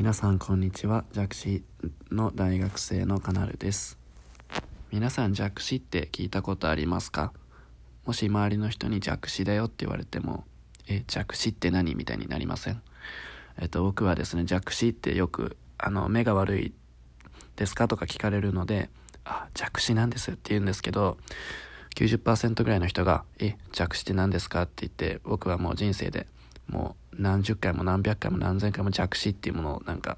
皆さんこんにちは。弱視の大学生のカナルです。皆さん弱視って聞いたことありますか？もし周りの人に弱視だよって言われてもえ弱視って何みたいになりません？えっと僕はですね弱視ってよくあの目が悪いですかとか聞かれるのであ弱視なんですって言うんですけど90%ぐらいの人が「え弱視って何ですか?」って言って僕はもう人生でもう何十回も何百回も何千回も弱視っていうものをなんか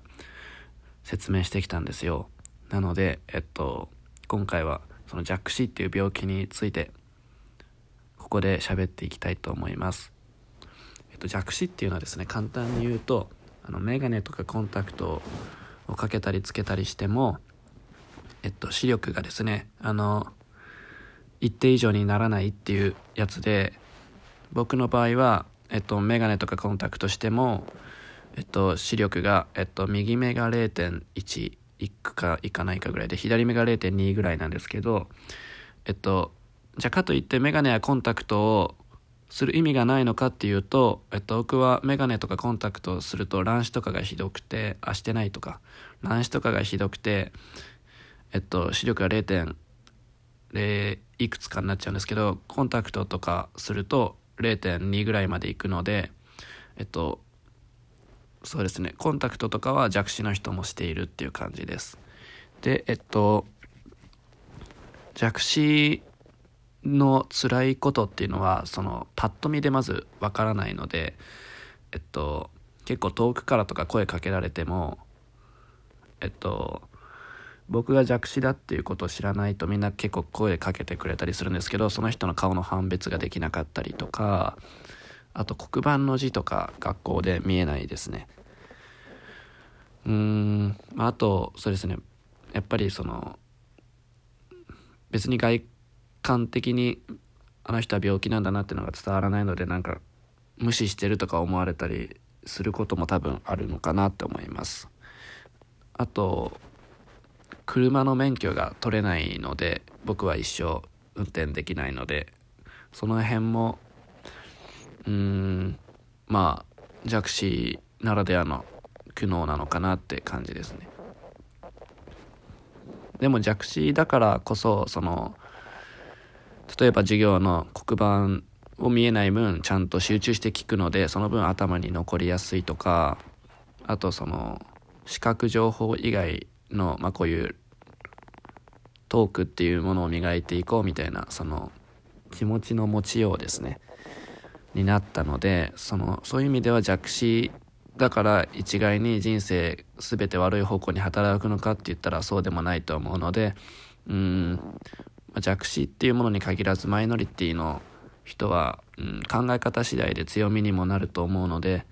説明してきたんですよ。なのでえっと今回はその弱視っていう病気についてここで喋っていきたいと思います、えっと、弱視っていうのはですね簡単に言うとあのメガネとかコンタクトをかけたりつけたりしてもえっと視力がですねあの一定以上にならないっていうやつで僕の場合はえっと、メガネとかコンタクトしても、えっと、視力が、えっと、右目が0.1いくかいかないかぐらいで左目が0.2ぐらいなんですけどえっとじゃあかといってメガネやコンタクトをする意味がないのかっていうと、えっと、僕はメガネとかコンタクトをすると乱視とかがひどくてあしてないとか乱視とかがひどくてえっと視力が0.0いくつかになっちゃうんですけどコンタクトとかすると0.2ぐらいまでいくのでえっとそうですねコンタクトとかは弱視の人もしているっていう感じです。でえっと弱視の辛いことっていうのはそのパッと見でまずわからないのでえっと結構遠くからとか声かけられてもえっと僕が弱視だっていうことを知らないとみんな結構声かけてくれたりするんですけどその人の顔の判別ができなかったりとかあと黒板の字とか学校で見えないですね。うーんあとそうですね。やっぱりその別に外観的にあの人は病気なんだなっていうのが伝わらないのでなんか無視してるとか思われたりすることも多分あるのかなって思います。あと車の免許が取れないので僕は一生運転できないのでその辺もうーんまあ弱視ならではの苦悩なのかなって感じですね。でも弱視だからこそその例えば授業の黒板を見えない分ちゃんと集中して聞くのでその分頭に残りやすいとかあとその視覚情報以外の、まあ、こういうトークっていうものを磨いていこうみたいなその気持ちの持ちようですね。になったのでそのそういう意味では弱視だから一概に人生全て悪い方向に働くのかって言ったらそうでもないと思うのでうんま弱視っていうものに限らずマイノリティの人は、うん、考え方次第で強みにもなると思うので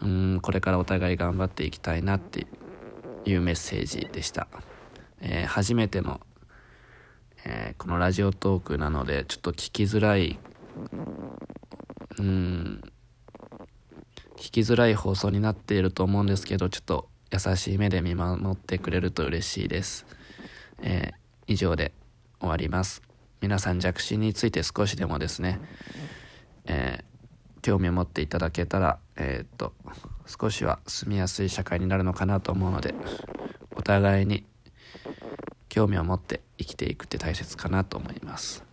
うんこれからお互い頑張っていきたいなっていうメッセージでした、えー、初めての、えー、このラジオトークなのでちょっと聞きづらいうん聞きづらい放送になっていると思うんですけどちょっと優しい目で見守ってくれると嬉しいです、えー、以上で終わります。皆さん弱視について少しでもですね、えー、興味を持っていただけたらえー、っと少しは住みやすい社会になるのかなと思うのでお互いに興味を持って生きていくって大切かなと思います。